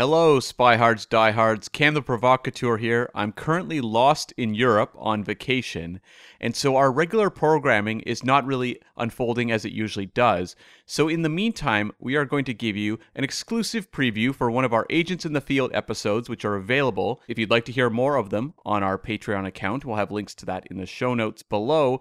Hello, Spyhards, Diehards. Cam the Provocateur here. I'm currently lost in Europe on vacation, and so our regular programming is not really unfolding as it usually does. So, in the meantime, we are going to give you an exclusive preview for one of our Agents in the Field episodes, which are available. If you'd like to hear more of them on our Patreon account, we'll have links to that in the show notes below.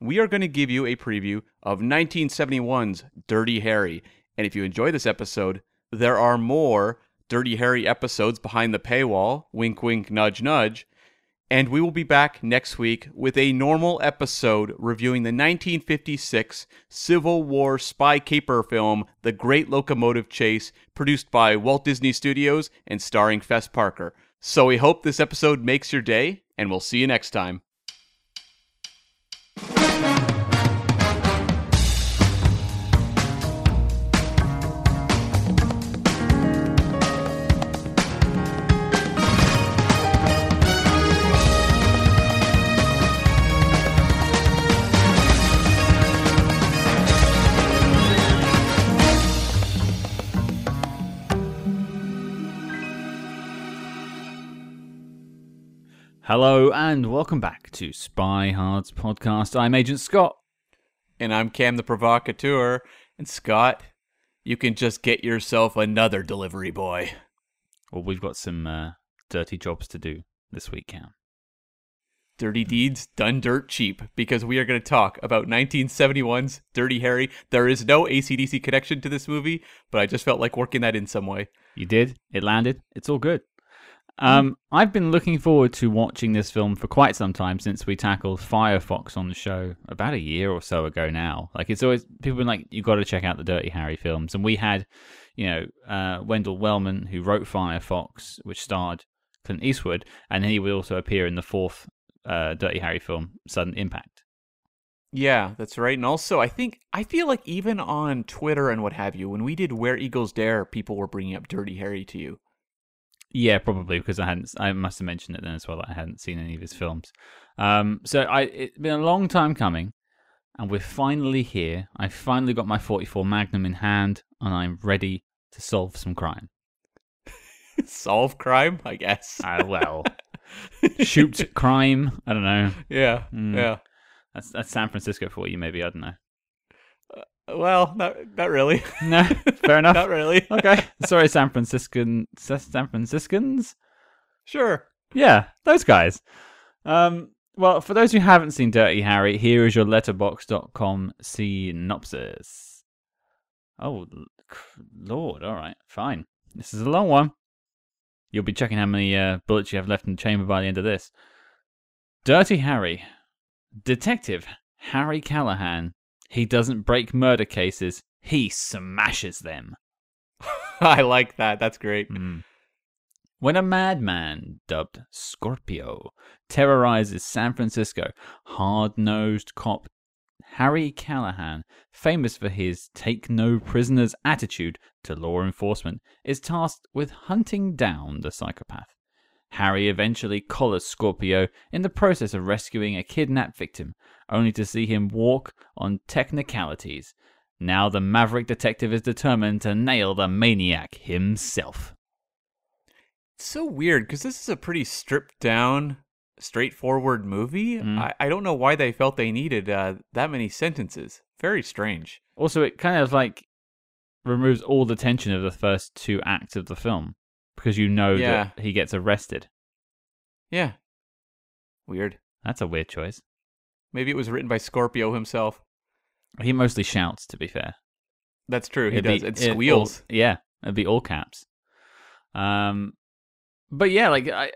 We are going to give you a preview of 1971's Dirty Harry. And if you enjoy this episode, there are more Dirty Harry episodes behind the paywall. Wink, wink, nudge, nudge. And we will be back next week with a normal episode reviewing the 1956 Civil War spy caper film, The Great Locomotive Chase, produced by Walt Disney Studios and starring Fess Parker. So we hope this episode makes your day, and we'll see you next time. Hello and welcome back to SpyHards podcast. I'm Agent Scott. And I'm Cam the Provocateur. And Scott, you can just get yourself another delivery boy. Well, we've got some uh, dirty jobs to do this week, Cam. Dirty deeds done dirt cheap because we are going to talk about 1971's Dirty Harry. There is no AC/DC connection to this movie, but I just felt like working that in some way. You did. It landed. It's all good. Um, I've been looking forward to watching this film for quite some time since we tackled Firefox on the show about a year or so ago now. Like it's always people been like, you got to check out the Dirty Harry films, and we had, you know, uh, Wendell Wellman who wrote Firefox, which starred Clint Eastwood, and he would also appear in the fourth uh, Dirty Harry film, Sudden Impact. Yeah, that's right. And also, I think I feel like even on Twitter and what have you, when we did Where Eagles Dare, people were bringing up Dirty Harry to you. Yeah, probably because I hadn't. I must have mentioned it then as well. That I hadn't seen any of his films. Um, so I it's been a long time coming, and we're finally here. I finally got my 44 Magnum in hand, and I'm ready to solve some crime. Solve crime, I guess. Ah, well, shoot crime. I don't know. Yeah, Mm. yeah. That's that's San Francisco for you, maybe. I don't know. Well, not not really. No, fair enough. not really. okay, sorry, San Franciscan, San Franciscans. Sure. Yeah, those guys. Um, well, for those who haven't seen Dirty Harry, here is your Letterboxd.com synopsis. Oh, Lord. All right, fine. This is a long one. You'll be checking how many uh, bullets you have left in the chamber by the end of this. Dirty Harry. Detective Harry Callahan. He doesn't break murder cases, he smashes them. I like that. That's great. Mm. When a madman dubbed Scorpio terrorizes San Francisco, hard nosed cop Harry Callahan, famous for his take no prisoners attitude to law enforcement, is tasked with hunting down the psychopath. Harry eventually collars Scorpio in the process of rescuing a kidnapped victim, only to see him walk on technicalities. Now the maverick detective is determined to nail the maniac himself. It's so weird because this is a pretty stripped down, straightforward movie. Mm. I, I don't know why they felt they needed uh, that many sentences. Very strange. Also, it kind of like removes all the tension of the first two acts of the film because you know Yeah. that he gets arrested. Yeah. Weird. That's a weird choice. Maybe it was written by Scorpio himself. He mostly shouts, to be fair. That's true. He It'd be- does. It it- squeals. all- yeah, it'd be all caps. Um, but yeah, like I,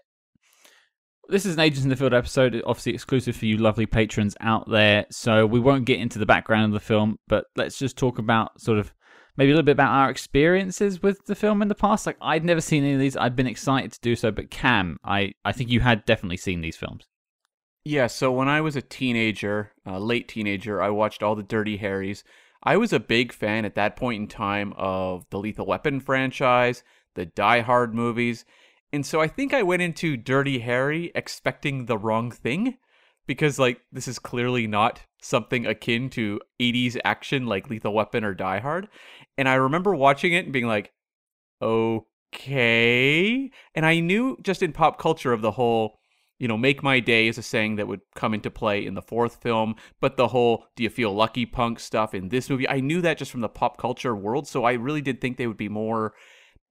this is an Agents in the Field episode, obviously exclusive for you lovely patrons out there. So we won't get into the background of the film, but let's just talk about sort of maybe a little bit about our experiences with the film in the past. Like I'd never seen any of these. I've been excited to do so, but Cam, I I think you had definitely seen these films. Yeah, so when I was a teenager, uh, late teenager, I watched all the Dirty Harrys. I was a big fan at that point in time of the Lethal Weapon franchise, the Die Hard movies, and so I think I went into Dirty Harry expecting the wrong thing because, like, this is clearly not something akin to 80s action like Lethal Weapon or Die Hard. And I remember watching it and being like, okay. And I knew just in pop culture of the whole, you know, make my day is a saying that would come into play in the fourth film, but the whole do you feel lucky punk stuff in this movie, I knew that just from the pop culture world. So I really did think they would be more,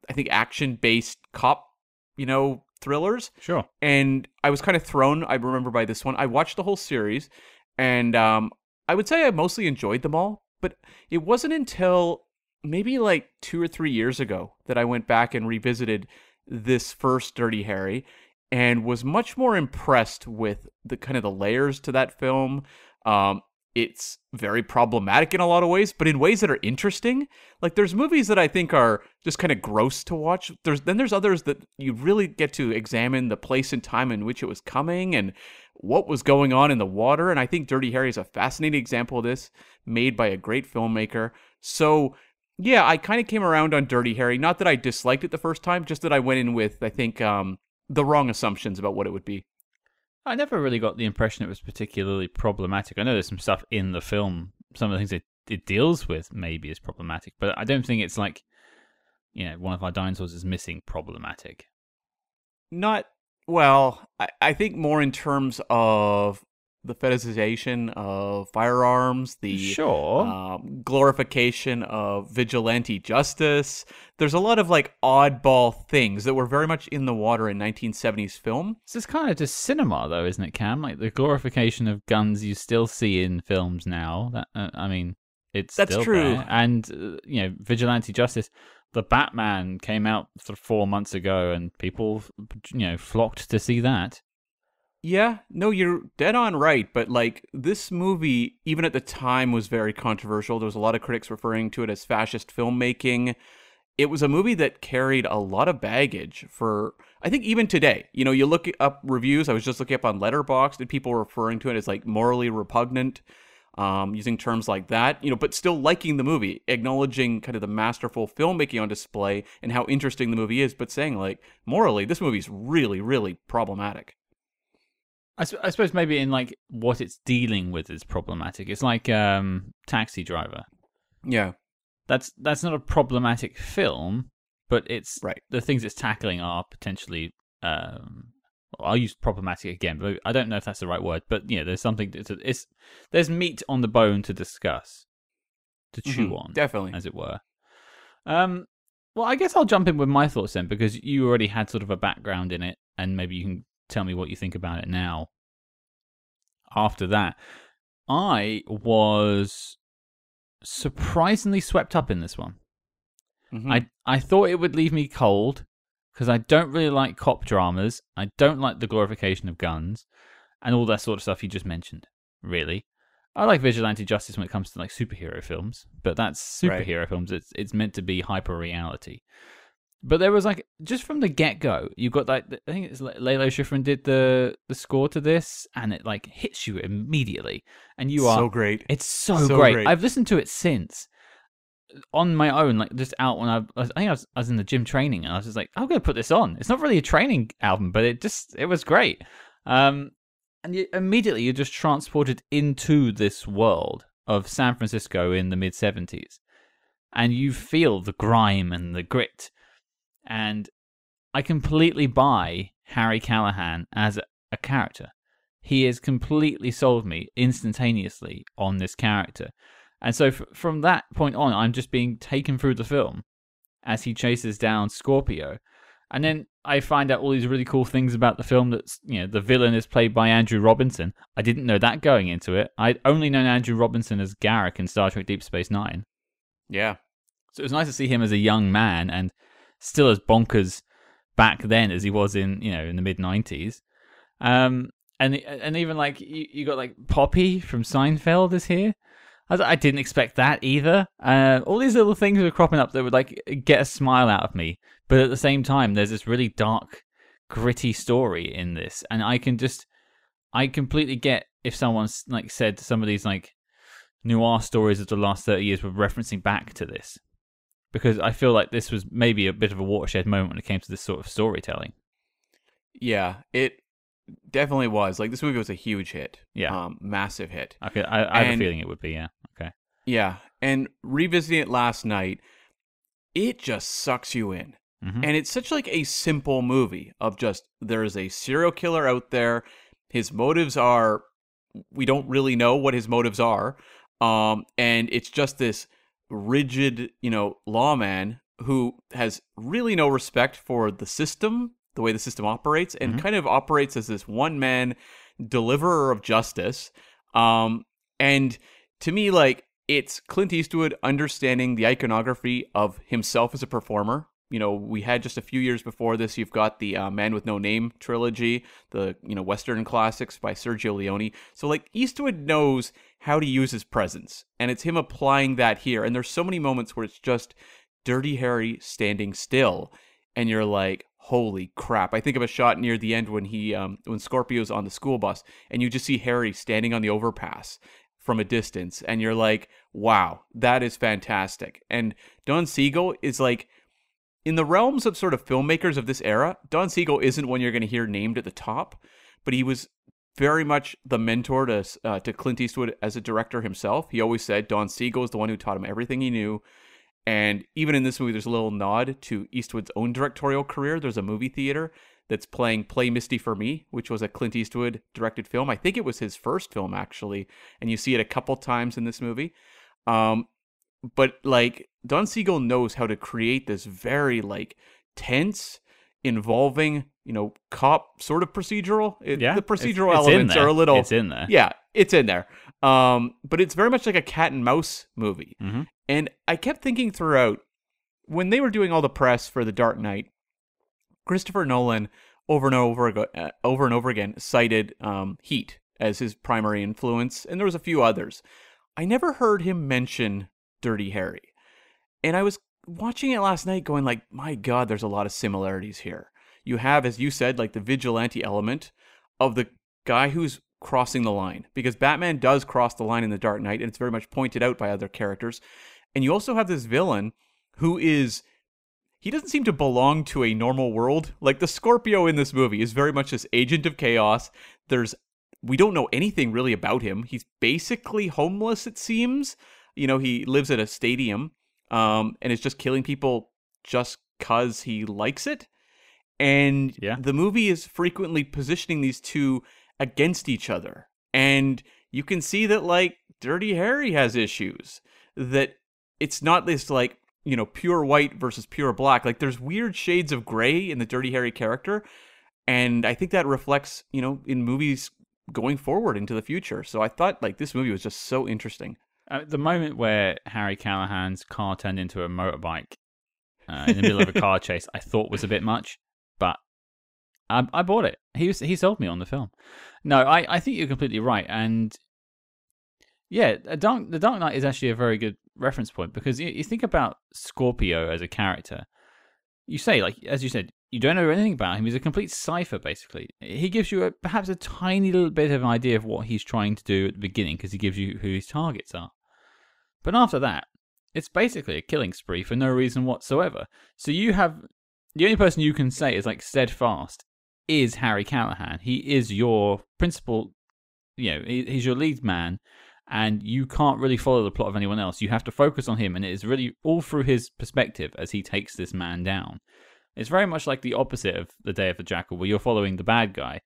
I think, action based cop, you know, thrillers. Sure. And I was kind of thrown, I remember, by this one. I watched the whole series, and um, I would say I mostly enjoyed them all, but it wasn't until maybe like two or three years ago that I went back and revisited this first Dirty Harry and was much more impressed with the kind of the layers to that film. Um, it's very problematic in a lot of ways, but in ways that are interesting. Like there's movies that I think are just kind of gross to watch. There's then there's others that you really get to examine the place and time in which it was coming and what was going on in the water. And I think Dirty Harry is a fascinating example of this, made by a great filmmaker. So yeah, I kind of came around on Dirty Harry. Not that I disliked it the first time, just that I went in with I think um, the wrong assumptions about what it would be. I never really got the impression it was particularly problematic. I know there's some stuff in the film, some of the things it, it deals with maybe is problematic, but I don't think it's like, you know, one of our dinosaurs is missing problematic. Not well. I, I think more in terms of the fetishization of firearms, the sure um, glorification of vigilante justice. There's a lot of like oddball things that were very much in the water in 1970s film. This is kind of just cinema, though, isn't it, Cam? Like the glorification of guns you still see in films now. That uh, I mean, it's That's true. there. and uh, you know, vigilante justice. The Batman came out sort of four months ago, and people, you know, flocked to see that. Yeah, no, you're dead on right. But like this movie, even at the time, was very controversial. There was a lot of critics referring to it as fascist filmmaking. It was a movie that carried a lot of baggage for, I think, even today. You know, you look up reviews. I was just looking up on Letterboxd, and people referring to it as like morally repugnant, um, using terms like that. You know, but still liking the movie, acknowledging kind of the masterful filmmaking on display and how interesting the movie is, but saying like morally, this movie's really, really problematic. I, sp- I suppose maybe in like what it's dealing with is problematic. It's like um, Taxi Driver. Yeah. That's that's not a problematic film, but it's Right. the things it's tackling are potentially. Um, well, I'll use problematic again, but I don't know if that's the right word. But you know, there's something. To, it's there's meat on the bone to discuss, to chew Mhm, on, Definitely. as it were. Um, well, I guess I'll jump in with my thoughts then, because you already had sort of a background in it, and maybe you can tell me what you think about it now. After that, I was surprisingly swept up in this one. Mhm. I I thought it would leave me cold because I don't really like cop dramas. I don't like the glorification of guns and all that sort of stuff you just mentioned. Really, I like vigilante justice when it comes to like superhero films, but that's Right. superhero films. It's it's meant to be hyper reality. But there was like just from the get go, you got like I think it's Lalo Schifrin did the the score to this, and it like hits you immediately, and you are so great. it's so, So great. great. I've listened to it since on my own, like just out when I, I think I was, I was in the gym training, and I was just like, I'm gonna put this on. It's not really a training album, but it just it was great. Um, and you, immediately you're just transported into this world of San Francisco in the mid '70s, and you feel the grime and the grit. And I completely buy Harry Callahan as a, character. He has completely sold me instantaneously on this character. And so f- from that point on, I'm just being taken through the film as he chases down Scorpio. And then I find out all these really cool things about the film that's, you know, the villain is played by Andrew Robinson. I didn't know that going into it. I'd only known Andrew Robinson as Garak in Star Trek Deep Space Nine. Yeah. So it was nice to see him as a young man and still as bonkers back then as he was in, you know, in the mid 90s. Um, and and even like you, you got like Poppie from Seinfeld is here. I, I didn't expect that either. Uh, all these little things were cropping up that would like get a smile out of me, but at the same time, there's this really dark, gritty story in this, and I can just, I completely get if someone's like said some of these like noir stories of the last thirty years were referencing back to this, because I feel like this was maybe a bit of a watershed moment when it came to this sort of storytelling. Yeah. It definitely was. Like this movie was a huge hit. Yeah. Um, massive hit. Okay, I, I have a feeling it would be. Yeah. Okay. Yeah. And revisiting it last night, it just sucks you in. Mhm. And it's such like a simple movie of just there is a serial killer out there. His motives are we don't really know what his motives are. Um and it's just this rigid, you know, lawman who has really no respect for the system, the way the system operates and Mhm. kind of operates as this one man deliverer of justice. Um and to me like it's Clint Eastwood understanding the iconography of himself as a performer. You know, we had just a few years before this. You've got the uh, Man with No Name trilogy, the you know Western classics by Sergio Leone. So like Eastwood knows how to use his presence, and it's him applying that here. And there's so many moments where it's just Dirty Harry standing still, and you're like, holy crap! I think of a shot near the end when he um, when Scorpio's on the school bus, and you just see Harry standing on the overpass from a distance and you're like wow that is fantastic and don siegel is like in the realms of sort of filmmakers of this era don siegel isn't one you're going to hear named at the top but he was very much the mentor to uh, to clint eastwood as a director himself he always said don siegel is the one who taught him everything he knew and even in this movie there's a little nod to eastwood's own directorial career there's a movie theater that's playing Play Misty for Me, which was a Clint Eastwood directed film. I think it was his first film actually, and you see it a couple times in this movie. Um, but like Don Siegel knows how to create this very like tense, involving you know cop sort of procedural. It, Yeah, the procedural it's in elements are a little. It's in there. Yeah, it's in there. Um, but it's very much like a cat and mouse movie. Mhm. And I kept thinking throughout when they were doing all the press for The Dark Knight, Christopher Nolan over and over ago, uh, over and over again cited um, Heat as his primary influence, and there was a few others. I never heard him mention Dirty Harry, and I was watching it last night, going like, "My God, there's a lot of similarities here." You have, as you said, like the vigilante element of the guy who's crossing the line, because Batman does cross the line in the Dark Knight, and it's very much pointed out by other characters. And you also have this villain who is he doesn't seem to belong to a normal world. Like the Scorpio in this movie is very much this agent of chaos. There's we don't know anything really about him. He's basically homeless it seems. You know, he lives at a stadium um and is just killing people just cuz he likes it. And Yeah. the movie is frequently positioning these two against each other. And you can see that like Dirty Harry has issues that it's not this like you know pure white versus pure black like there's weird shades of gray in the dirty harry character and i think that reflects you know in movies going forward into the future so i thought like this movie was just so interesting Uh, the moment where Harry Callahan's car turned into a motorbike uh, in the middle of a car chase, I thought was a bit much, but I, I bought it. He was, he sold me on the film. No, I, I think you're completely right, and yeah, Dark, the Dark Knight is actually a very good reference point because you, you think about Scorpio as a character. You say, like as you said, you don't know anything about him. He's a complete cipher, basically. He gives you a, perhaps a tiny little bit of an idea of what he's trying to do at the beginning because he gives you who his targets are. But after that, it's basically a killing spree for no reason whatsoever. So you have the only person you can say is like steadfast is Harry Callahan. He is your principal, you know, he- he's your lead man, and you can't really follow the plot of anyone else. You have to focus on him, and it is really all through his perspective as he takes this man down. It's very much like the opposite of the Day of the Jackal, where you're following the bad guy.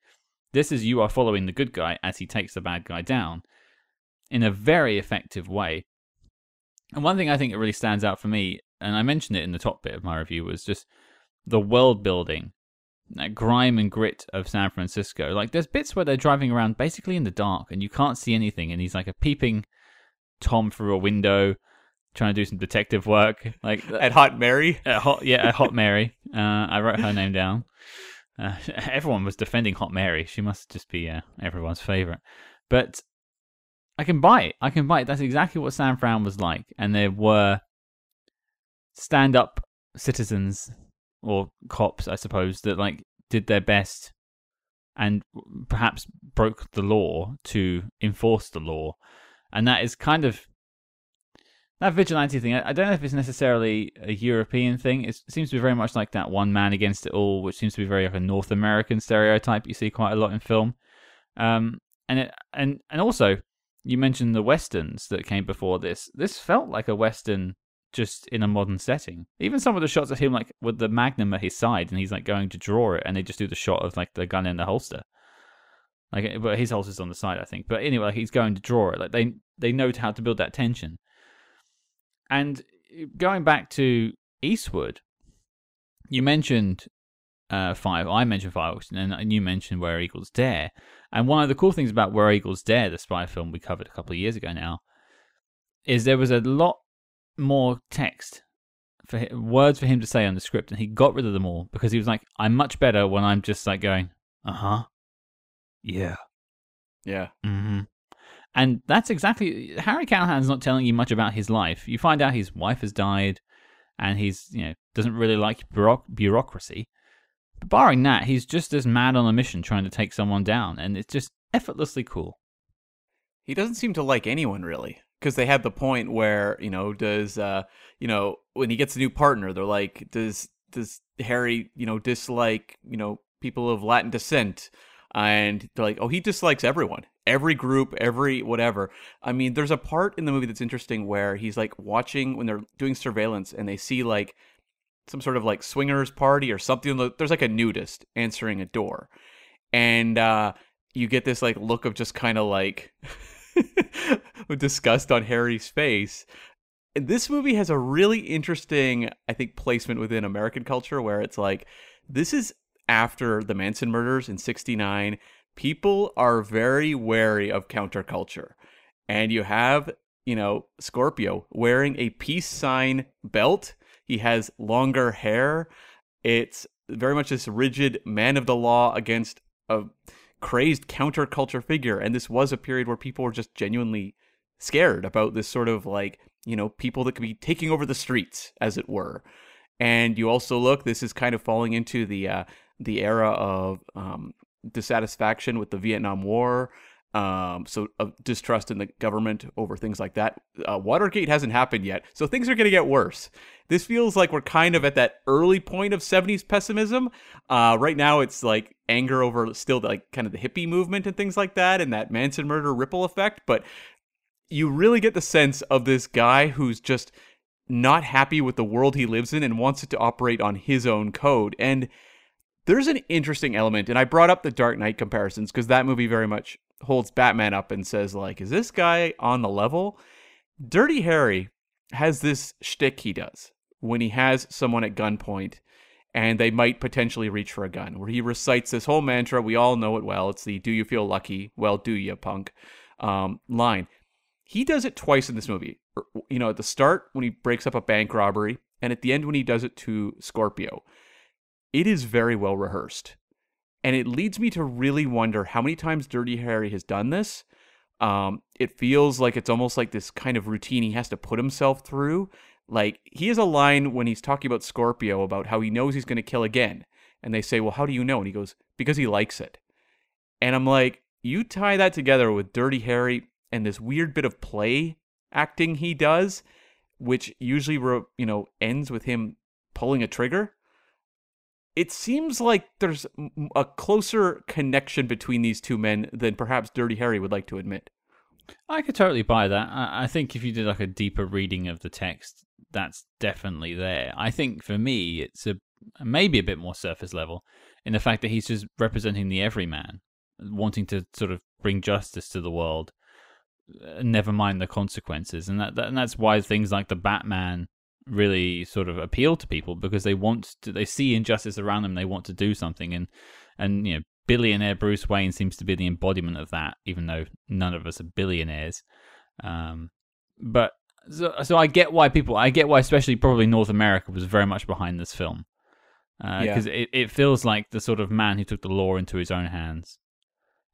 This is you are following the good guy as he takes the bad guy down in a very effective way. And one thing I think that really stands out for me, and I mentioned it in the top bit of my review, was just the world building, that grime and grit of San Francisco. Like, there's bits where they're driving around basically in the dark and you can't see anything, and he's like a peeping Tom through a window, trying to do some detective work. Like, at hot mary uh, hot, yeah, uh, Hot Mary. Uh, I wrote her name down. Uh, everyone was defending Hot Mary. She must just be uh, everyone's favorite. But I can buy it. I can buy it. That's exactly what San Fran was like. And there were stand up citizens or cops, I suppose, that like did their best and perhaps broke the law to enforce the law. And that is kind of that vigilante thing. I don't know if it's necessarily a European thing. It seems to be very much like that one man against it all, which seems to be very like a North American stereotype you see quite a lot in film. Um, and it, and and also you mentioned the westerns that came before this. This felt like a western just in a modern setting. Even some of the shots of him like with the magnum at his side and he's like going to draw it and they just do the shot of like the gun in the holster. Like but his holster's on the side, I think. But anyway, like, he's going to draw it. Like they they know how to build that tension. And going back to Eastwood, you mentioned uh, five. I mentioned Firefox, and you mentioned Where Eagles Dare. And one of the cool things about Where Eagles Dare, the spy film we covered a couple of years ago now, is there was a lot more text for him, words for him to say on the script, and he got rid of them all because he was like, "I'm much better when I'm just like going, uh huh, yeah, yeah." Mm-hmm. And that's exactly Harry Callahan's not telling you much about his life. You find out his wife has died, and he's you know doesn't really like bureaucracy. But barring that, he's just as mad on a mission trying to take someone down, and it's just effortlessly cool. He doesn't seem to like anyone really, because they had the point where you know does uh you know when he gets a new partner, they're like does does Harry you know dislike you know people of Latin descent, and they're like oh he dislikes everyone every group, every whatever. I mean, there's a part in the movie that's interesting where he's like watching when they're doing surveillance and they see like some sort of like swingers party or something. There's like a nudist answering a door. And uh, you get this like look of just kind of like disgust on Harry's face. And this movie has a really interesting, I think, placement within American culture where it's like, this is after the Manson murders in 69 people are very wary of counterculture. And you have, you know, Scorpio wearing a peace sign belt. He has longer hair. It's very much this rigid man of the law against a crazed counterculture figure. And this was a period where people were just genuinely scared about this sort of like, you know, people that could be taking over the streets, as it were. And you also look, this is kind of falling into the uh, the era of um, dissatisfaction with the Vietnam War, um, so uh, distrust in the government over things like that. Uh, Watergate hasn't happened yet, so things are going to get worse. This feels like we're kind of at that early point of 70s pessimism. Uh, right now, it's like anger over still like kind of the hippie movement and things like that, and that Manson murder ripple effect. But you really get the sense of this guy who's just not happy with the world he lives in and wants it to operate on his own code. And there's an interesting element, and I brought up the Dark Knight comparisons because that movie very much holds Batman up and says, like, is this guy on the level? Dirty Harry has this shtick he does when he has someone at gunpoint and they might potentially reach for a gun, where he recites this whole mantra. We all know it well. It's the "Do you feel lucky? Well, do you, punk?" Um, line. He does it twice in this movie. Er, you know, at the start when he breaks up a bank robbery, and at the end when he does it to Scorpio it is very well rehearsed. And it leads me to really wonder how many times Dirty Harry has done this. Um, it feels like it's almost like this kind of routine he has to put himself through. Like he has a line when he's talking about Scorpio about how he knows he's going to kill again. And they say, Well, how do you know? And he goes, Because he likes it. And I'm like, You tie that together with Dirty Harry and this weird bit of play acting he does, which usually, you know, ends with him pulling a trigger it seems like there's a closer connection between these two men than perhaps Dirty Harry would like to admit. I could totally buy that. I think if you did like a deeper reading of the text, that's definitely there. I think for me, it's a maybe a bit more surface level in the fact that he's just representing the everyman, wanting to sort of bring justice to the world, never mind the consequences, and that, that and that's why things like the Batman really sort of appeal to people because they want to, they see injustice around them they want to do something. And and you know billionaire Bruce Wayne seems to be the embodiment of that even though none of us are billionaires. Um, but so, so I get why people I get why especially probably North America was very much behind this film. Because uh, yeah. it, it feels like the sort of man who took the law into his own hands.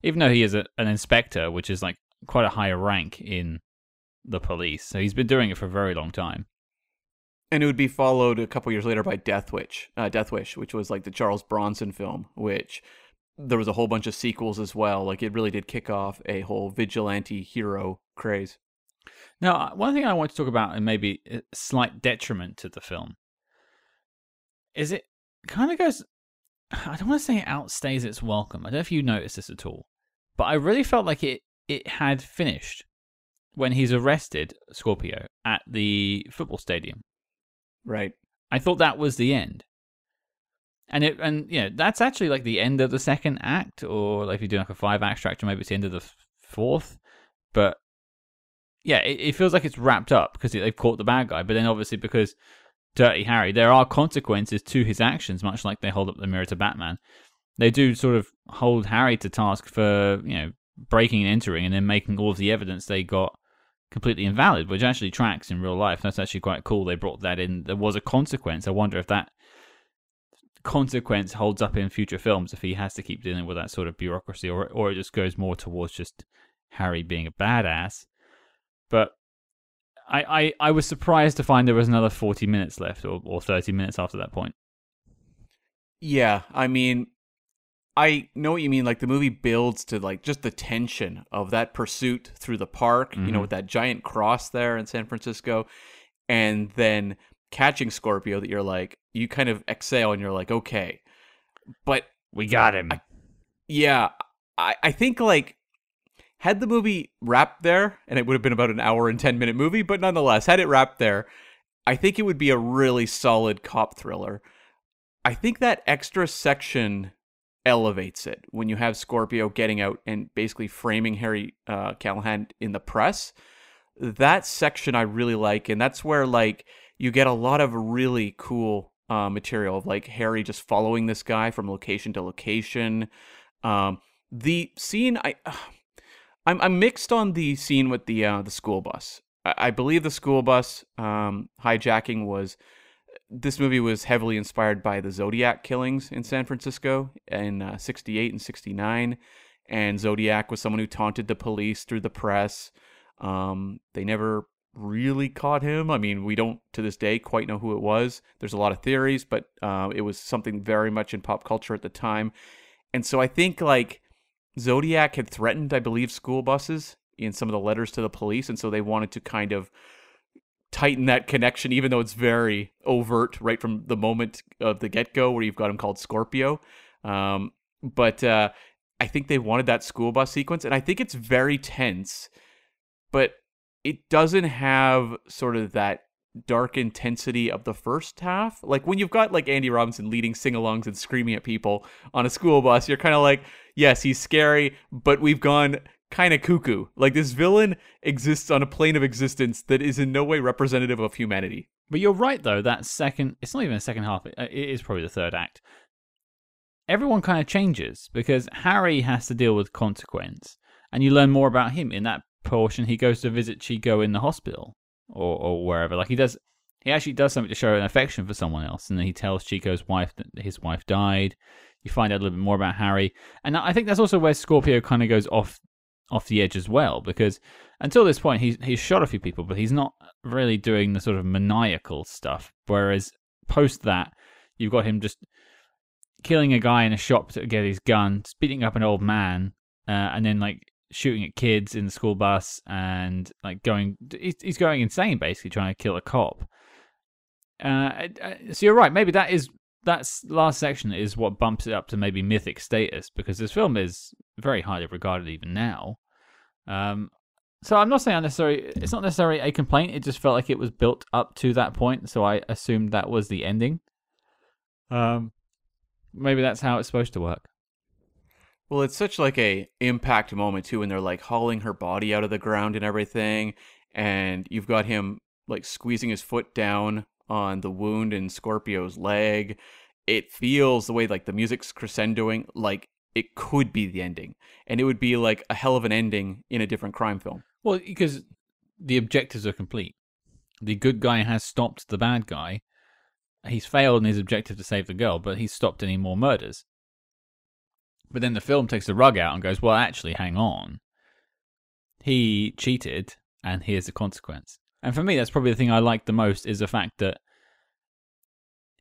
Even though he is a, an inspector which is like quite a higher rank in the police so he's been doing it for a very long time and it would be followed a couple years later by Death Wish, uh, Death Wish, which was like the Charles Bronson film, which there was a whole bunch of sequels as well. Like it really did kick off a whole vigilante hero craze. Now, uh, one thing I want to talk about, and maybe a slight detriment to the film, is it kind of goes. I don't want to say it outstays its welcome. I don't know if you noticed this at all, but I really felt like it it had finished when he's arrested Scorpio at the football stadium Right. I thought that was the end. And it and you know, that's actually like the end of the second act, or like if you're doing like a five act structure, maybe it's the end of the fourth. But yeah, it, it feels like it's wrapped up because they've caught the bad guy. But then obviously because Dirty Harry, there are consequences to his actions, much like they hold up the mirror to Batman. They do sort of hold Harry to task for you know breaking and entering, and then making all of the evidence they got completely invalid, which actually tracks in real life. That's actually quite cool. They brought that in. There was a consequence. I wonder if that consequence holds up in future films if he has to keep dealing with that sort of bureaucracy, or or it just goes more towards just Harry being a badass. But I, I, I was surprised to find there was another 40 minutes left or, or 30 minutes after that point. Yeah, I mean, I know what you mean. Like the movie builds to like just the tension of that pursuit through the park, mm-hmm. you know, mm-hmm. with that giant cross there in San Francisco, and then catching Scorpio that you're like, you kind of exhale and you're like, okay, but we got him. I, yeah, I, I think like had the movie wrapped there, and it would have been about an hour and 10 minute movie, but nonetheless, had it wrapped there, I think it would be a really solid cop thriller. I think that extra section elevates it when you have Scorpio getting out and basically framing Harry uh, Callahan in the press. That section I really like, and that's where like you get a lot of really cool uh, material of like Harry just following this guy from location to location. Um, the scene I. Uh, I'm I'm mixed on the scene with the uh, the school bus. I, I believe the school bus um, hijacking was this movie was heavily inspired by the Zodiac killings in San Francisco in uh, 68 and 69. And Zodiac was someone who taunted the police through the press. Um, they never really caught him. I mean, we don't to this day quite know who it was. There's a lot of theories, but uh, it was something very much in pop culture at the time. And so I think like Zodiac had threatened, I believe, school buses in some of the letters to the police, and so they wanted to kind of tighten that connection, even though it's very overt right from the moment of the get go, where you've got him called Scorpio. Um, but uh, I think they wanted that school bus sequence, and I think it's very tense, but it doesn't have sort of that dark intensity of the first half. Like when you've got like Andy Robinson leading sing-alongs and screaming at people on a school bus, you're kind of like, yes, he's scary, but we've gone kind of cuckoo. Like this villain exists on a plane of existence that is in no way representative of humanity. But you're right though, that second it's not even a second half, uh, it is probably the third act. Everyone kind of changes because Harry has to deal with consequence and you learn more about him in that portion he goes to visit Chico in the hospital or, or wherever. Like he does, he actually does something to show an affection for someone else, and then he tells Chico's wife that his wife died. You find out a little bit more about Harry, and I think that's also where Scorpio kind of goes off off the edge as well, because until this point he's he's shot a few people, but he's not really doing the sort of maniacal stuff. Whereas post that, you've got him just killing a guy in a shop to get his gun, beating up an old man, uh, and then like shooting at kids in the school bus and like going he's going insane basically trying to kill a cop uh, so you're right maybe that is that's last section is what bumps it up to maybe mythic status because this film is very highly regarded even now. Um, so i'm not saying unnecessary it's not necessarily a complaint it just felt like it was built up to that point so i assumed that was the ending. Um, maybe that's how it's supposed to work. Well, it's such like a impact moment too when they're like hauling her body out of the ground and everything, and you've got him like squeezing his foot down on the wound in Scorpio's leg. It feels the way like the music's crescendoing like it could be the ending, and it would be like a hell of an ending in a different crime film. Well, because the objectives are complete. The good guy has stopped the bad guy. He's failed in his objective to save the girl, but he's stopped any more murders. But then the film takes the rug out and goes, well, actually, hang on. He cheated, and here's the consequence. And for me, that's probably the thing I like the most is the fact that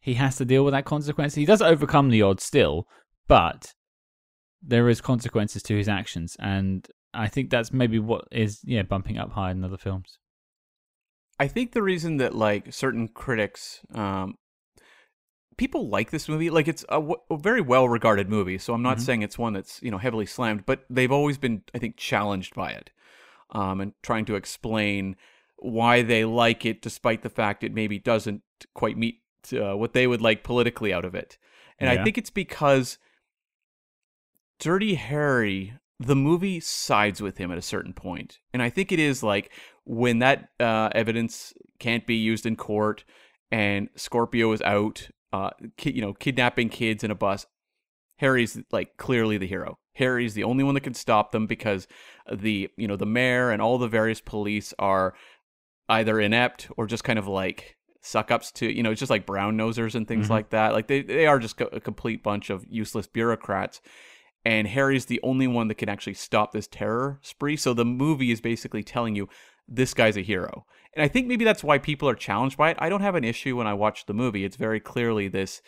he has to deal with that consequence. He does overcome the odds still, but there is consequences to his actions, and I think that's maybe what is yeah bumping up higher in other films. I think the reason that like certain critics um, people like this movie. Like it's a, w- a very well regarded movie, so I'm not mm-hmm. saying it's one that's you know heavily slammed, but they've always been, I think, challenged by it, um, and trying to explain why they like it, despite the fact it maybe doesn't quite meet uh, what they would like politically out of it. And I think it's because Dirty Harry, the movie sides with him at a certain point. And I think it is like when that uh, evidence can't be used in court and Scorpio is out, uh, ki- you know, kidnapping kids in a bus. Harry's like clearly the hero. Harry's the only one that can stop them because the you know the mayor and all the various police are either inept or just kind of like suck ups to you know it's just like brown nosers and things Mhm. like that. Like they they are just a complete bunch of useless bureaucrats. And Harry's the only one that can actually stop this terror spree. So the movie is basically telling you this guy's a hero. And I think maybe that's why people are challenged by it. I don't have an issue when I watch the movie. It's very clearly this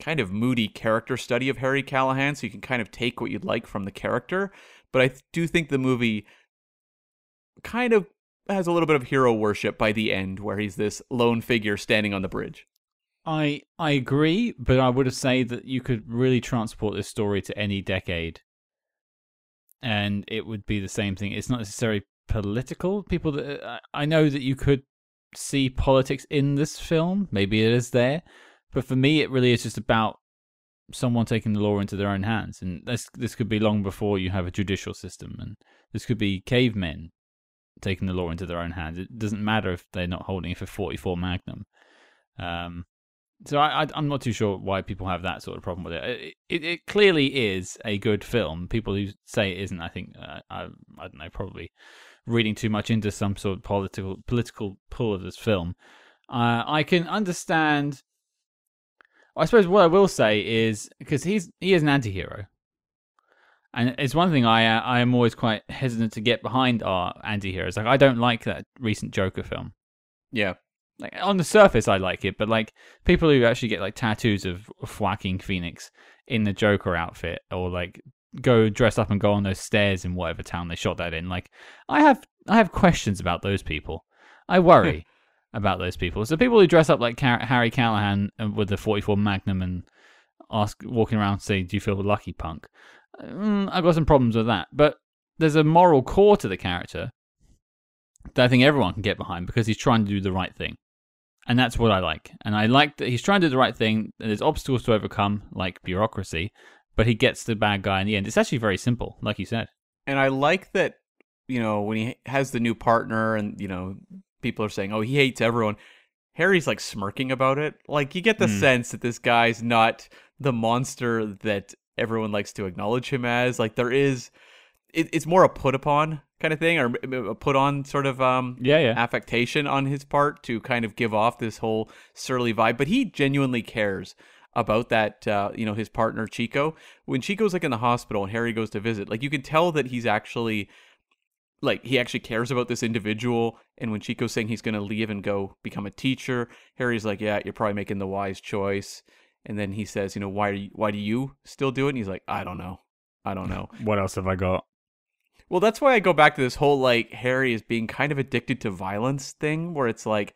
kind of moody character study of Harry Callahan, so you can kind of take what you'd like from the character. But I do think the movie kind of has a little bit of hero worship by the end, where he's this lone figure standing on the bridge. I I agree, but I would have say that you could really transport this story to any decade, and it would be the same thing. It's not necessarily political. People that uh, I- I know that you could see politics in this film. Maybe it is there, but for me, it really is just about someone taking the law into their own hands. And this this could be long before you have a judicial system, and this could be cavemen taking the law into their own hands. It doesn't matter if they're not holding it for 44 Magnum. Um, so I, I'm not too sure why people have that sort of problem with it. It, it, it clearly is a good film. People who say it isn't, I think, uh, I, I don't know, probably reading too much into some sort of political political pull of this film. Uh, I can understand. I suppose what I will say is because he's he is an anti-hero. And it's one thing I uh, I am always quite hesitant to get behind our anti-heroes. Like I don't like that recent Joker film Yeah. like on the surface I like it, but like people who actually get like tattoos of, of Joaquin Phoenix in the Joker outfit or like go dress up and go on those stairs in whatever town they shot that in. Like I have I have questions about those people. I worry about those people. So people who dress up like Car- Harry Callahan uh, with the 44 Magnum and ask walking around saying, "Do you feel lucky, punk?" Mm, I've got some problems with that, but there's a moral core to the character that I think everyone can get behind because he's trying to do the right thing. And that's what I like. And I like that he's trying to do the right thing. and There's obstacles to overcome, like bureaucracy, but he gets the bad guy in the end. It's actually very simple, like you said. And I like that, you know, when he has the new partner and, you know, people are saying, oh, he hates everyone. Harry's like smirking about it. Like, you get the Hmm. sense that this guy's not the monster that everyone likes to acknowledge him as. Like, there is, it, it's more a put upon kind of thing or a put on sort of um, Yeah, yeah. affectation on his part to kind of give off this whole surly vibe, but he genuinely cares about that uh, you know his partner Chico. When Chico's like in the hospital and Harry goes to visit, like you can tell that he's actually like he actually cares about this individual and when Chico's saying he's going to leave and go become a teacher, Harry's like, "Yeah, you're probably making the wise choice." And then he says, "You know, why are you, why do you still do it?" And he's like, "I don't know. I don't know." What else have I got? Well, that's why I go back to this whole like Harry is being kind of addicted to violence thing where it's like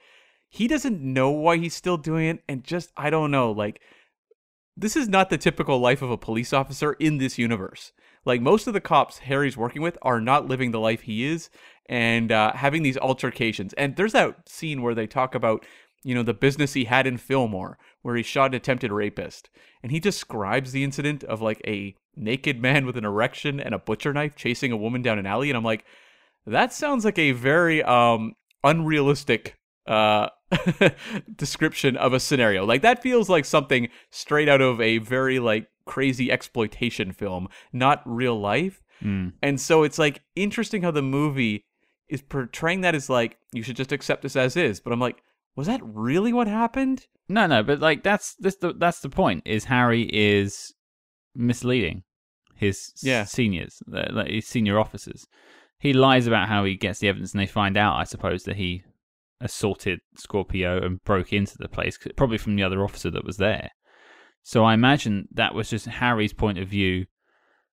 he doesn't know why he's still doing it and just I don't know, like this is not the typical life of a police officer in this universe. Like most of the cops Harry's working with are not living the life he is and uh, having these altercations. And there's that scene where they talk about, you know, the business he had in Fillmore where he shot an attempted rapist. And he describes the incident of like a naked man with an erection and a butcher knife chasing a woman down an alley. And I'm like, that sounds like a very um, unrealistic uh, description of a scenario. Like that feels like something straight out of a very like crazy exploitation film, not real life. Mm. And so it's like interesting how the movie is portraying that as like you should just accept this as is. But I'm like, was that really what happened? No, no, but like that's this the that's the point. Is Harry is misleading his Yeah. seniors, uh, like his senior officers. He lies about how he gets the evidence, and they find out, I suppose, that he assaulted Scorpio and broke into the place, probably from the other officer that was there. So I imagine that was just Harry's point of view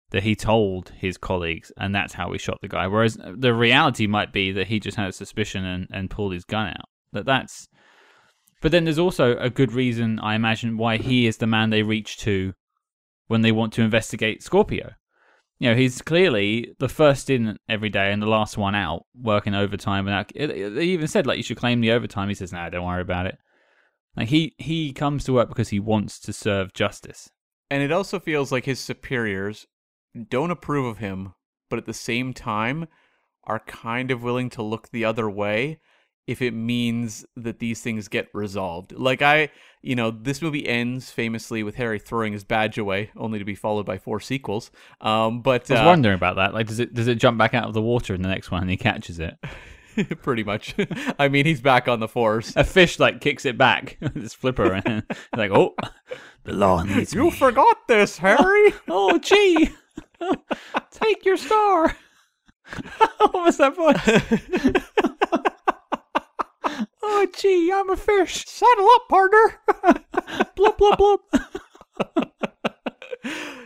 that he told his colleagues, and that's how he shot the guy. Whereas the reality might be that he just had a suspicion and, and pulled his gun out. That that's. But then there's also a good reason, I imagine, why he is the man they reach to when they want to investigate Scorpio. You know, he's clearly the first in every day and the last one out, working overtime. And they even said like you should claim the overtime. He says, "No, don't worry about it. Like he he comes to work because he wants to serve justice. And it also feels like his superiors don't approve of him, but at the same time are kind of willing to look the other way if it means that these things get resolved. Like I, you know, this movie ends famously with Harry throwing his badge away, only to be followed by four sequels. Um, but I was uh, wondering about that. Like, does it does it jump back out of the water in the next one and he catches it? pretty much. I mean, he's back on the force. A fish like kicks it back, this flipper, and like, oh, the law needs You me. forgot this, Harry. oh, gee, take your star. what was that voice? Oh, gee, I'm a fish. Saddle up, partner. Blub blub blub.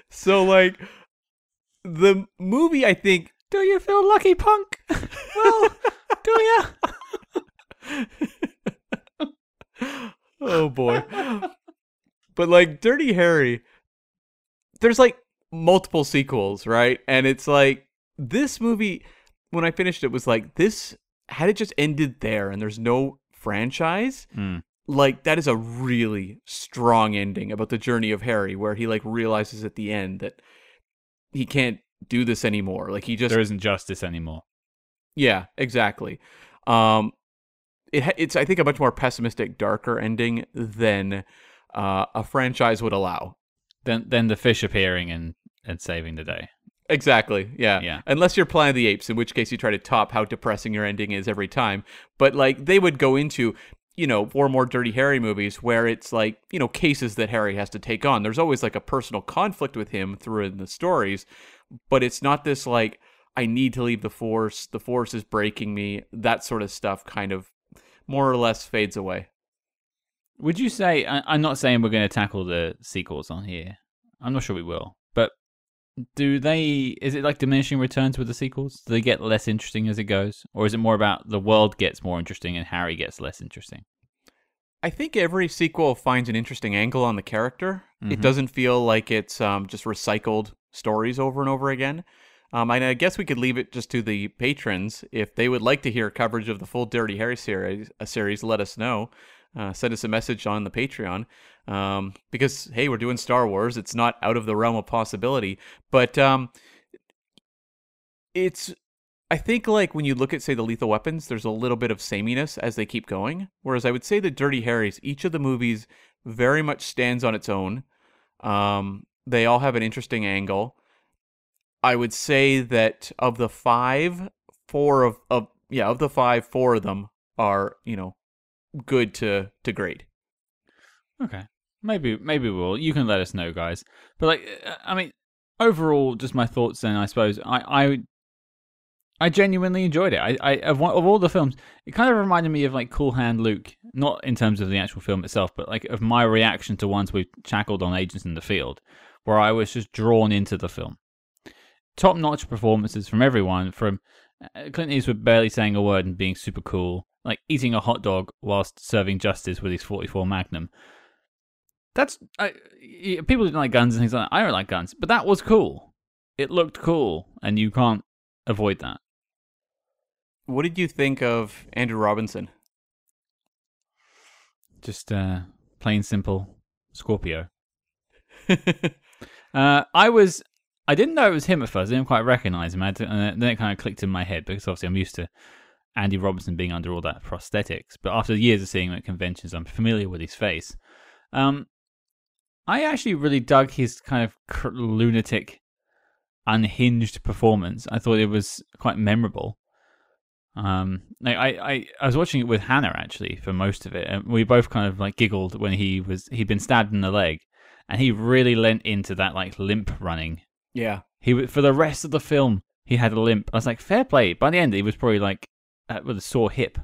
so, like, the movie, I think, Do you feel lucky, punk? well, do ya? oh boy. but like Dirty Harry, there's like multiple sequels, right? And it's like this movie, when I finished it, was like this had it just ended there and there's no franchise. Hmm. Like that is a really strong ending about the journey of Harry, where he like realizes at the end that he can't do this anymore. Like he just There isn't justice anymore. yeah, exactly. Um, it it's I think a much more pessimistic, darker ending than uh, a franchise would allow. Then then the fish appearing and and saving the day. Exactly. Yeah. Yeah. Unless you're Planet of the Apes, in which case you try to top how depressing your ending is every time. But like they would go into, you know, four more Dirty Harry movies where it's like, you know, cases that Harry has to take on. There's always like a personal conflict with him through in the stories, but it's not this like I need to leave the force, the force is breaking me, that sort of stuff kind of more or less fades away. Would you say? I, I'm not saying we're going to tackle the sequels on here. I'm not sure we will. But do they? Is it like diminishing returns with the sequels? Do they get less interesting as it goes, or is it more about the world gets more interesting and Harry gets less interesting? I think every sequel finds an interesting angle on the character. It Mhm. doesn't feel like it's um, just recycled stories over and over again. Um, and I guess we could leave it just to the patrons if they would like to hear coverage of the full Dirty Harry series. A series, let us know. Uh, send us a message on the Patreon um, because hey, we're doing Star Wars. It's not out of the realm of possibility, but um, it's I think like when you look at say the Lethal Weapons, there's a little bit of sameness as they keep going. Whereas I would say the Dirty Harrys, each of the movies very much stands on its own. Um, they all have an interesting angle. I would say that of the five, four of, of yeah of the five, four of them are you know good to to great. Okay, maybe maybe we'll. You can let us know, guys. But like, uh, I mean, overall, just my thoughts. Then I suppose I I, I genuinely enjoyed it. I, I of of all the films, it kind of reminded me of like Cool Hand Luke, not in terms of the actual film itself, but like of my reaction to ones we've tackled on Agents in the Field, where I was just drawn into the film. Top notch performances from everyone, from uh, Clint Eastwood barely saying a word and being super cool, like eating a hot dog whilst serving justice with his 44 Magnum. That's I, people didn't like guns and things like that. I don't like guns, but that was cool. It looked cool, and you can't avoid that. What did you think of Andrew Robinson? Just uh, plain simple Scorpio. Uh, I was, I didn't know it was him at first. I didn't quite recognize him. To, and then it kind of clicked in my head because obviously I'm used to Andy Robinson being under all that prosthetics. But after years of seeing him at conventions, I'm familiar with his face. Um, I actually really dug his kind of cr- lunatic, unhinged performance. I thought it was quite memorable. Um, like I, I, I was watching it with Hannah actually for most of it, and we both kind of like giggled when he was he'd been stabbed in the leg, and he really lent into that like limp running. yeah, He for the rest of the film he had a limp. I was like, fair play. By the end, he was probably like uh, with a sore hip.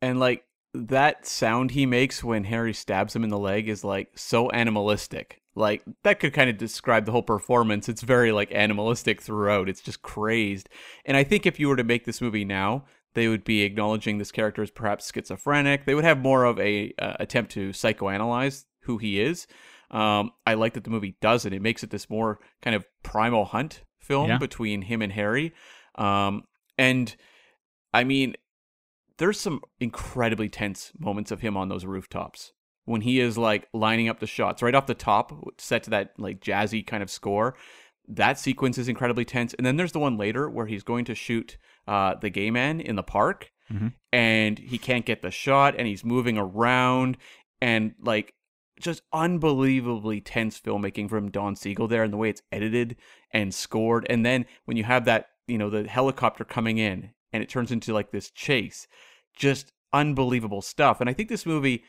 and like that sound he makes when Harry stabs him in the leg is like so animalistic. Like that could kind of describe the whole performance. It's very like animalistic throughout. It's just crazed. And I think if you were to make this movie now, they would be acknowledging this character as perhaps schizophrenic. They would have more of a uh, attempt to psychoanalyze who he is. Um, I like that the movie does it. It makes it this more kind of primal hunt film Yeah. between him and Harry. Um, and I mean, there's some incredibly tense moments of him on those rooftops. when he is like lining up the shots right off the top, set to that like jazzy kind of score. That sequence is incredibly tense. And then there's the one later where he's going to shoot uh, the gay man in the park, Mhm. and he can't get the shot, and he's moving around, and like just unbelievably tense filmmaking from Don Siegel there, and the way it's edited and scored. And then when you have that, you know, the helicopter coming in, and it turns into like this chase, just unbelievable stuff. And I think this movie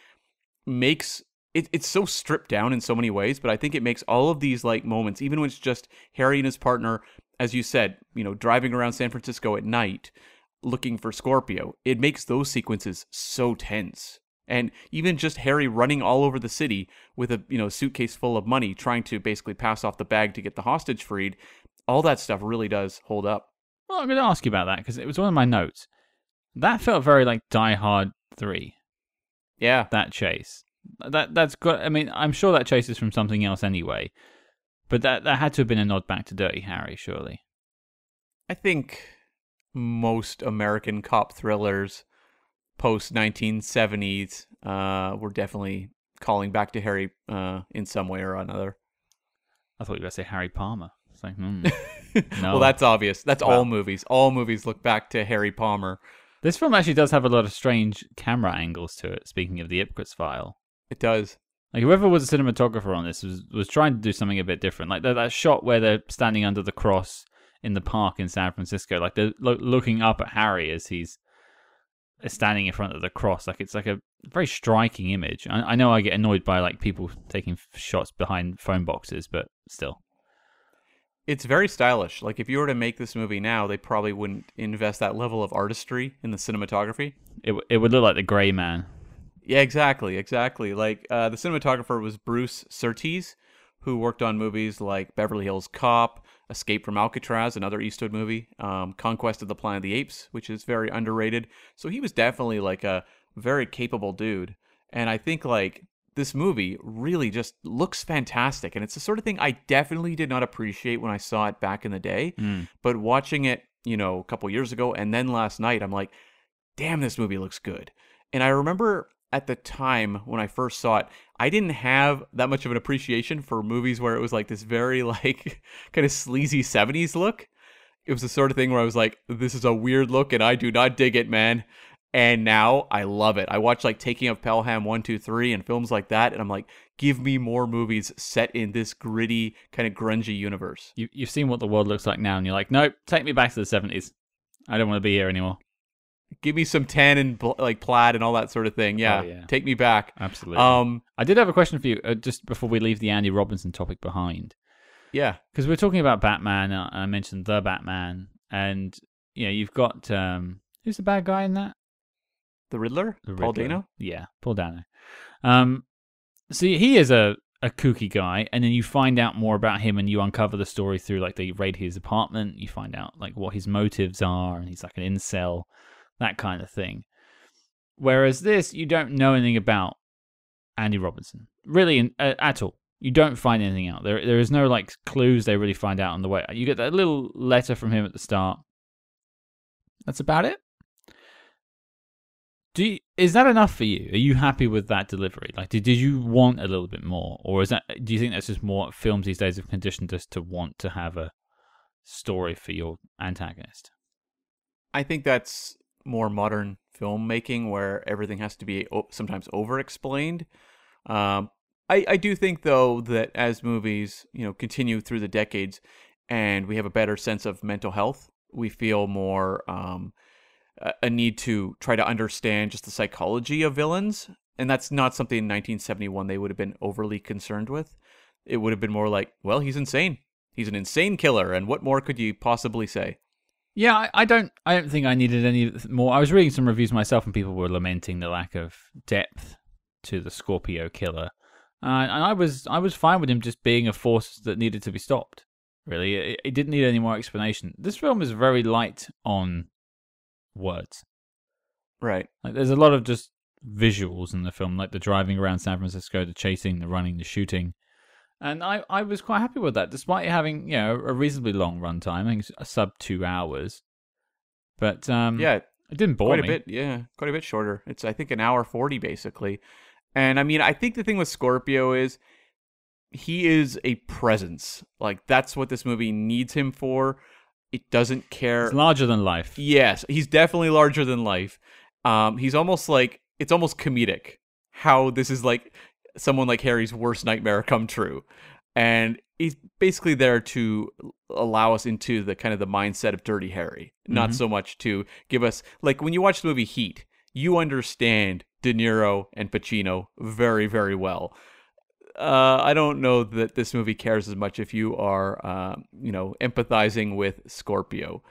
makes it, it's so stripped down in so many ways, but I think it makes all of these like moments, even when it's just Harry and his partner, as you said, you know, driving around San Francisco at night looking for Scorpio, it makes those sequences so tense. And even just Harry running all over the city with a you know suitcase full of money, trying to basically pass off the bag to get the hostage freed, all that stuff really does hold up. Well, I'm going to ask you about that because it was one of my notes. That felt very like Die Hard 3, Yeah, that chase. That that's got I mean, I'm sure that chase is from something else anyway. But that that had to have been a nod back to Dirty Harry, surely. I think most American cop thrillers post 1970s uh, were definitely calling back to Harry uh, in some way or another. I thought you were going to say Harry Palmer. It's like, hmm. No. Well, that's obvious. That's all movies. All movies look back to Harry Palmer. This film actually does have a lot of strange camera angles to it, speaking of the Ipcress file. It does. Like whoever was a cinematographer on this was was trying to do something a bit different. Like that, that shot where they're standing under the cross in the park in San Francisco, like they're lo- looking up at Harry as he's standing in front of the cross. Like it's like a very striking image. I, I know I get annoyed by like people taking shots behind phone boxes, but still, It's very stylish. Like if you were to make this movie now, they probably wouldn't invest that level of artistry in the cinematography. it it would look like the Gray Man. Yeah, exactly, exactly. Like uh, the cinematographer was Bruce Surtees, who worked on movies like Beverly Hills Cop, Escape from Alcatraz, another Eastwood movie, um, Conquest of the Planet of the Apes, which is very underrated. So he was definitely like a very capable dude, and I think like this movie really just looks fantastic, and it's the sort of thing I definitely did not appreciate when I saw it back in the day. Mm. But watching it, you know, a couple years ago, and then last night, I'm like, damn, this movie looks good. And I remember at the time when I first saw it, I didn't have that much of an appreciation for movies where it was like this very like kind of sleazy 70s look. It was the sort of thing where I was like, this is a weird look and I do not dig it, man. And now I love it. I watch like Taking of Pelham 1, 2, 3 and films like that. And I'm like, give me more movies set in this gritty, kind of grungy universe. You you've seen what the world looks like now, and you're like, nope, take me back to the seventies. I don't want to be here anymore. Give me some tan and bl- like plaid and all that sort of thing. Yeah, Oh, yeah. take me back. Absolutely. Um, I did have a question for you uh, just before we leave the Andy Robinson topic behind. yeah. because we're talking about Batman. Uh, I mentioned the Batman, and you know you've got um, who's the bad guy in that? The Riddler, The Paul Dano. Yeah, Paul Dano. Um, see, he is a a kooky guy, and then you find out more about him, and you uncover the story through like they raid his apartment. You find out like what his motives are, and he's like an incel, that kind of thing. Whereas this, you don't know anything about Andy Robinson, really, in, uh, at all. You don't find anything out. There, there is no like clues they really find out on the way. You get that little letter from him at the start. That's about it. Do you, is that enough for you? Are you happy with that delivery? Like, did, did you want a little bit more, or is that? Do you think that's just more films these days have conditioned us to want to have a story for your antagonist? I think that's more modern filmmaking where everything has to be sometimes over explained. Um, I, I do think though that as movies you know continue through the decades and we have a better sense of mental health, we feel more um, a- need to try to understand just the psychology of villains, and that's not something in 1971 they would have been overly concerned with. It would have been more like, well, he's insane. He's an insane killer, and what more could you possibly say? Yeah, I, I don't. I don't think I needed any more. I was reading some reviews myself, and people were lamenting the lack of depth to the Scorpio killer, uh, and I was I was fine with him just being a force that needed to be stopped. Really, it, it didn't need any more explanation. This film is very light on words. Right. Like, there's a lot of just visuals in the film, like the driving around San Francisco, the chasing, the running, the shooting. And I, I was quite happy with that, despite having, you know, a reasonably long runtime. I think a sub two hours. But um, Yeah, it didn't bore quite me. a bit. Yeah, quite a bit shorter. It's I think an hour forty basically, And I mean, I think the thing with Scorpio is he is a presence. Like that's what this movie needs him for. It doesn't care. It's larger than life. Yes, he's definitely larger than life. Um, he's almost like it's almost comedic how this is like someone like Harry's worst nightmare come true, and he's basically there to allow us into the kind of the mindset of Dirty Harry, not Mhm. so much to give us like when you watch the movie Heat, you understand De Niro and Pacino very very well. Uh, I don't know that this movie cares as much if you are, uh, you know, empathizing with Scorpio.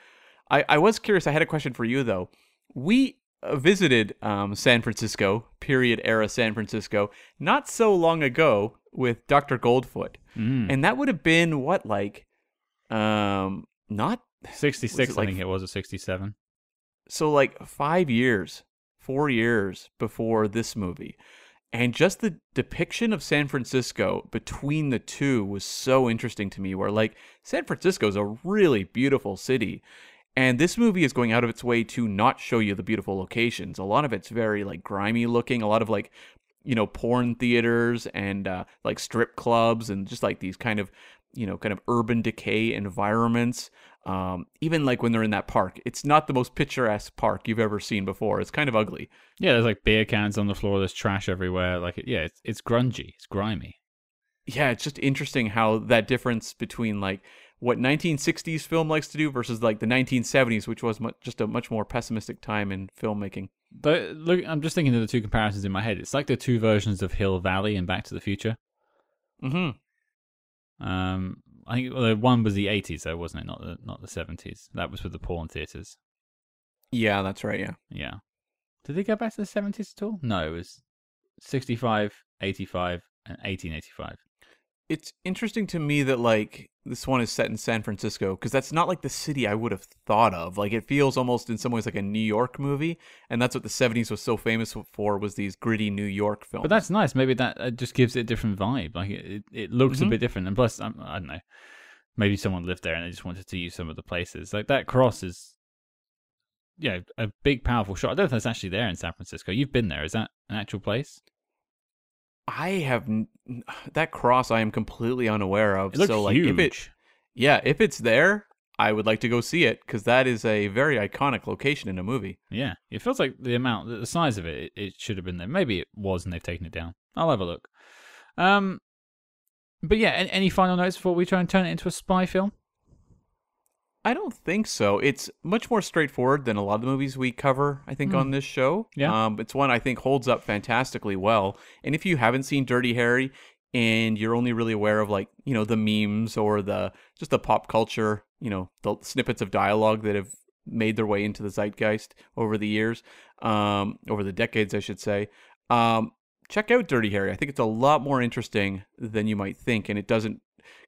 I, I was curious. I had a question for you though. We uh, visited um, San Francisco, period era San Francisco, not so long ago with Dr. Goldfoot, Mm. and that would have been what like, um, not 66, was I like- think it was, or 67. so like five years, four years before this movie. And just the depiction of San Francisco between the two was so interesting to me. Where like San Francisco is a really beautiful city, and this movie is going out of its way to not show you the beautiful locations. A lot of it's very like grimy looking. A lot of like you know porn theaters and uh, like strip clubs and just like these kind of you know kind of urban decay environments um, even like when they're in that park it's not the most picturesque park you've ever seen before it's kind of ugly Yeah, there's like beer cans on the floor. There's trash everywhere. Like, yeah, it's, it's grungy. It's grimy. yeah it's just interesting how that difference between like what 1960s film likes to do versus like the 1970s which was mu- just a much more pessimistic time in filmmaking But look, I'm just thinking of the two comparisons in my head. It's like the two versions of Hill Valley and Back to the Future. hmm Um, I think well, one was the 80s, though, wasn't it? Not the not the 70s. That was with the porn theaters. yeah that's right yeah Yeah. Did they go back to the 70s at all? No, it was 65, 85, and 1885. It's interesting to me that like this one is set in San Francisco because that's not like the city I would have thought of. Like it feels almost in some ways like a New York movie, and that's what the '70s was so famous for was these gritty New York films. But that's nice. Maybe that uh, just gives it a different vibe. Like it, it, looks Mhm. a bit different. And plus, I'm, I don't know. Maybe someone lived there and they just wanted to use some of the places. Like that cross is, yeah, a big, powerful shot. I don't know if that's actually there in San Francisco. You've been there. Is that an actual place? I have that cross I am completely unaware of. It looks so like huge. if it, yeah, if it's there, I would like to go see it because that is a very iconic location in a movie. Yeah, it feels like the amount, the size of it, it, should have been there. Maybe it was, and they've taken it down. I'll have a look. Um, but yeah, any final notes before we try and turn it into a spy film? I don't think so. It's much more straightforward than a lot of the movies we cover, I think, on this show. Yeah. Um, it's one I think holds up fantastically well. And if you haven't seen Dirty Harry and you're only really aware of like, you know, the memes or the just the pop culture, you know, the snippets of dialogue that have made their way into the zeitgeist over the years, um, over the decades, I should say. Um, check out Dirty Harry. I think it's a lot more interesting than you might think, and it doesn't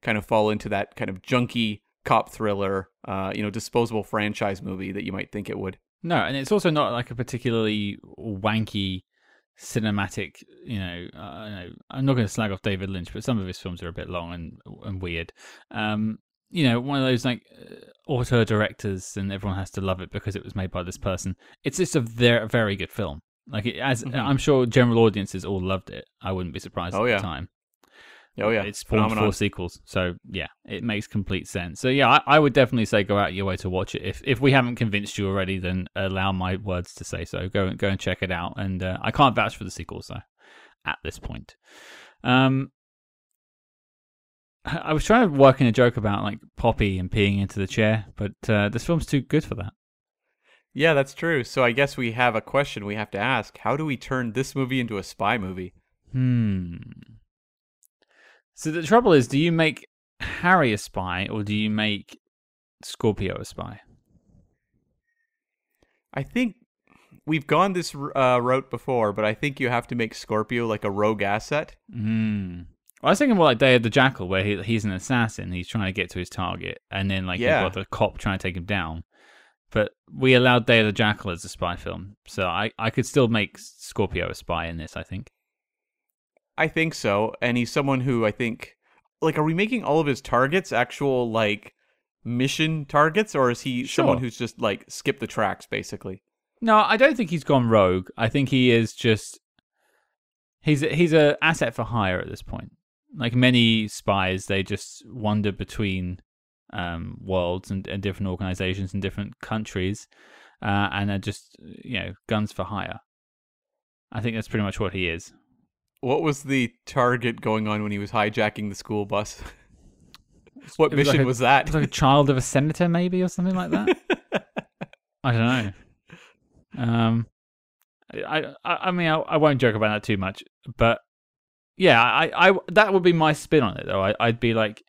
kind of fall into that kind of junky cop thriller, uh, you know, disposable franchise movie that you might think it would. No, and it's also not like a particularly wanky cinematic. You know, uh, I know I'm not going to slag off David Lynch, but some of his films are a bit long and and weird. Um, you know, one of those like uh, auteur directors, and everyone has to love it because it was made by this person. It's just a very very good film. Like it, as Mhm. I'm sure general audiences all loved it. I wouldn't be surprised Oh, at yeah. the time. Oh yeah, It's phenomenon. four sequels, so yeah, it makes complete sense. So yeah, I, I would definitely say go out your way to watch it. If if we haven't convinced you already, then allow my words to say so. Go and go and check it out. And uh, I can't vouch for the sequels though, at this point. Um, I I was trying to work in a joke about like Poppie and peeing into the chair, but uh, this film's too good for that. Yeah, that's true. So I guess we have a question we have to ask: How do we turn this movie into a spy movie? Hmm. So the trouble is, do you make Harry a spy or do you make Scorpio a spy? I think we've gone this uh, route before, but I think you have to make Scorpio like a rogue asset. Mm. Well, I was thinking more like Day of the Jackal, where he, he's an assassin. He's trying to get to his target, and then like Yeah. you've got the cop trying to take him down. But we allowed Day of the Jackal as a spy film, so I, I could still make Scorpio a spy in this. I think. I think so, and he's someone who I think, like, are we making all of his targets actual like mission targets, or is he someone who's just like skip the tracks basically? No, I don't think he's gone rogue. I think he is just He's a, he's a asset for hire at this point. Like many spies, they just wander between um, worlds and, and different organizations and different countries, uh, and are just you know guns for hire. I think that's pretty much what he is. What was the target going on when he was hijacking the school bus? what was mission like a- was that? It's like a child of a senator, maybe, or something like that. I don't know. Um, I, I, I mean, I, I won't joke about that too much, but yeah, I, I, that would be my spin on it, though. I, I'd be like,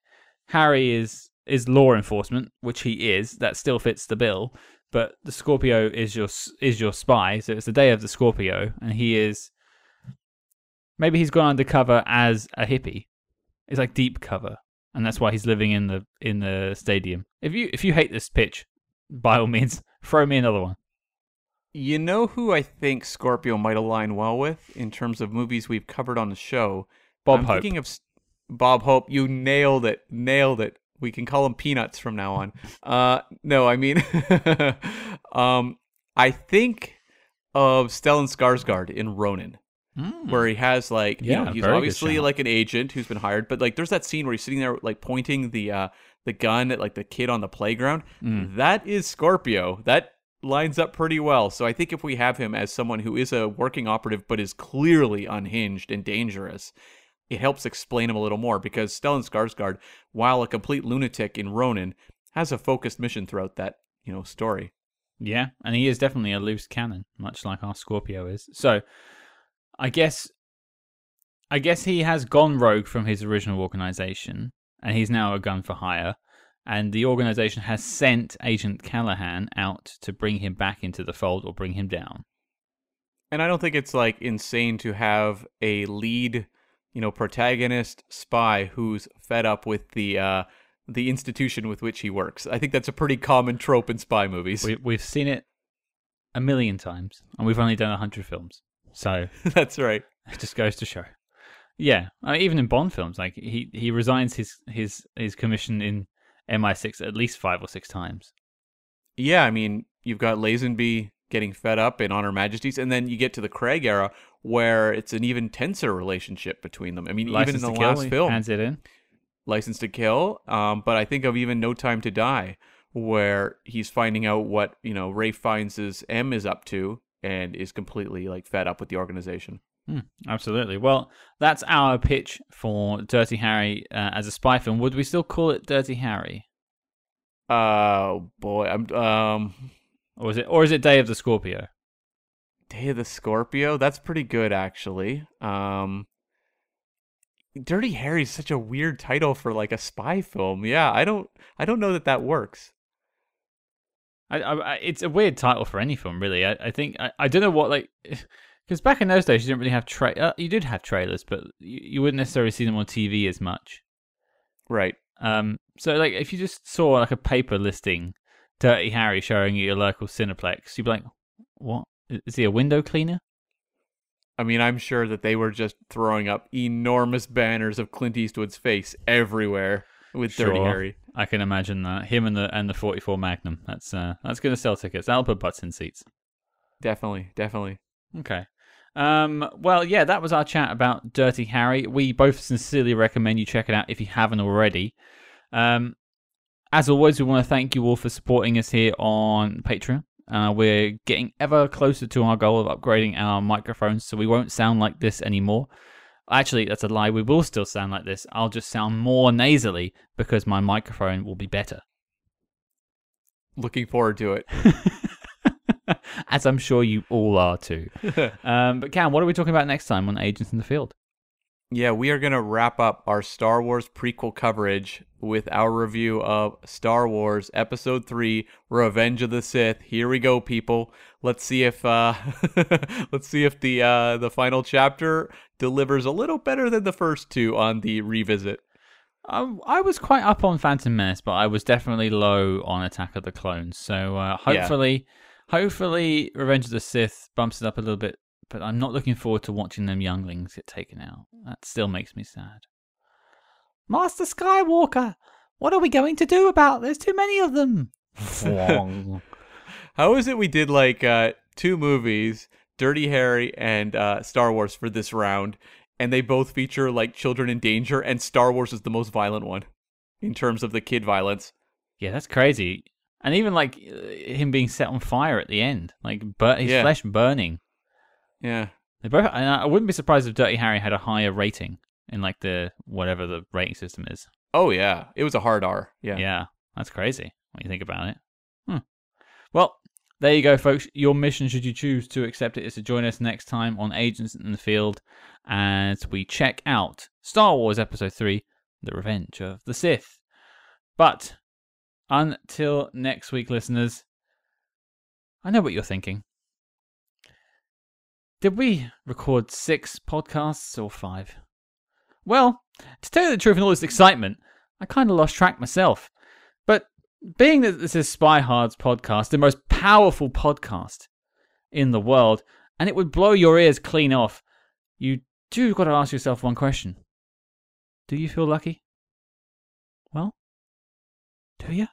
Harry is is law enforcement, which he is. That still fits the bill. But the Scorpio is your is your spy, so it's the day of the Scorpio, and he is. Maybe he's gone undercover as a hippie. It's like deep cover, and that's why he's living in the in the stadium. If you if you hate this pitch, by all means, throw me another one. You know who I think Scorpio might align well with in terms of movies we've covered on the show? Bob I'm Hope. thinking of Bob Hope. You nailed it. Nailed it. We can call him Peanuts from now on. Uh, no, I mean, um, I think of Stellan Skarsgård in Ronin, Mm. where he has like, you Yeah, know, he's obviously like an agent who's been hired, but like, there's that scene where he's sitting there like pointing the uh the gun at like the kid on the playground. Mm. That is Scorpio. That lines up pretty well. So I think if we have him as someone who is a working operative but is clearly unhinged and dangerous, it helps explain him a little more because Stellan Skarsgård, while a complete lunatic in Ronin, has a focused mission throughout that, you know, story. Yeah, and he is definitely a loose cannon, much like our Scorpio is. So, I guess, I guess he has gone rogue from his original organization, and he's now a gun for hire. And the organization has sent Agent Callahan out to bring him back into the fold or bring him down. And I don't think it's like insane to have a lead, you know, protagonist spy who's fed up with the uh the institution with which he works. I think that's a pretty common trope in spy movies. We, we've seen it a million times, and we've only done a hundred films. So that's right. It just goes to show. Yeah, I mean, even in Bond films, like he he resigns his his his commission in MI6 at least five or six times. Yeah, I mean, you've got Lazenby getting fed up in On Her Majesty's, and then you get to the Craig era where it's an even tenser relationship between them. I mean, License even in the Kill, last film, hands it in. License to Kill. Um, but I think of even No Time to Die, where he's finding out what you know Ralph Fiennes's M is up to, and is completely like fed up with the organization. Hmm, absolutely. Well, that's our pitch for Dirty Harry uh, as a spy film. Would we still call it Dirty Harry, Oh boy, I'm um or is it or is it Day of the Scorpio? Day of the Scorpio. That's pretty good actually. Um Dirty Harry's such a weird title for like a spy film. Yeah, I don't I don't know that that works. I, I, it's a weird title for any film, really. I, I think I, I don't know what like because back in those days you didn't really have tra- uh, you did have trailers, but you, you wouldn't necessarily see them on TV as much. Right. Um, so like if you just saw like a paper listing Dirty Harry showing you your local Cineplex, you'd be like, "What is he a window cleaner?" I mean, I'm sure that they were just throwing up enormous banners of Clint Eastwood's face everywhere with Dirty Harry. I can imagine that him and the and the 44 Magnum. That's uh that's gonna sell tickets. That'll put butts in seats. Definitely, definitely. Okay. Um, well, yeah, that was our chat about Dirty Harry. We both sincerely recommend you check it out if you haven't already. Um, as always, we want to thank you all for supporting us here on Patreon. Uh, we're getting ever closer to our goal of upgrading our microphones, so we won't sound like this anymore. Actually, that's a lie. We will still sound like this. I'll just sound more nasally because my microphone will be better. Looking forward to it. As I'm sure you all are too. Um, but Cam, what are we talking about next time on Agents in the Field? Yeah, we are going to wrap up our Star Wars prequel coverage with our review of Star Wars Episode 3 Revenge of the Sith. Here we go, people. Let's see if uh let's see if the uh the final chapter delivers a little better than the first two on the revisit. I, I was quite up on Phantom Menace, but I was definitely low on Attack of the Clones. So uh, Yeah. hopefully, hopefully, Revenge of the Sith bumps it up a little bit. But I'm not looking forward to watching them younglings get taken out. That still makes me sad. Master Skywalker, what are we going to do about? There's too many of them. How is it we did like uh two movies, Dirty Harry and uh, Star Wars for this round, and they both feature like children in danger, and Star Wars is the most violent one in terms of the kid violence. Yeah, that's crazy. And even like uh, him being set on fire at the end, like bur- his Yeah. flesh burning. Yeah. They both. And I wouldn't be surprised if Dirty Harry had a higher rating in like the whatever the rating system is. Oh yeah, it was a hard R. Yeah. Yeah, that's crazy when you think about it. Hmm. Well, there you go, folks. Your mission, should you choose to accept it, is to join us next time on Agents in the Field as we check out Star Wars Episode 3 The Revenge of the Sith. But until next week, listeners, I know what you're thinking. Did we record six podcasts or five? Well, to tell you the truth, in all this excitement, I kind of lost track myself. But being that this is SpyHards podcast, the most powerful podcast in the world, and it would blow your ears clean off, you do got to ask yourself one question. Do you feel lucky? Well, do you?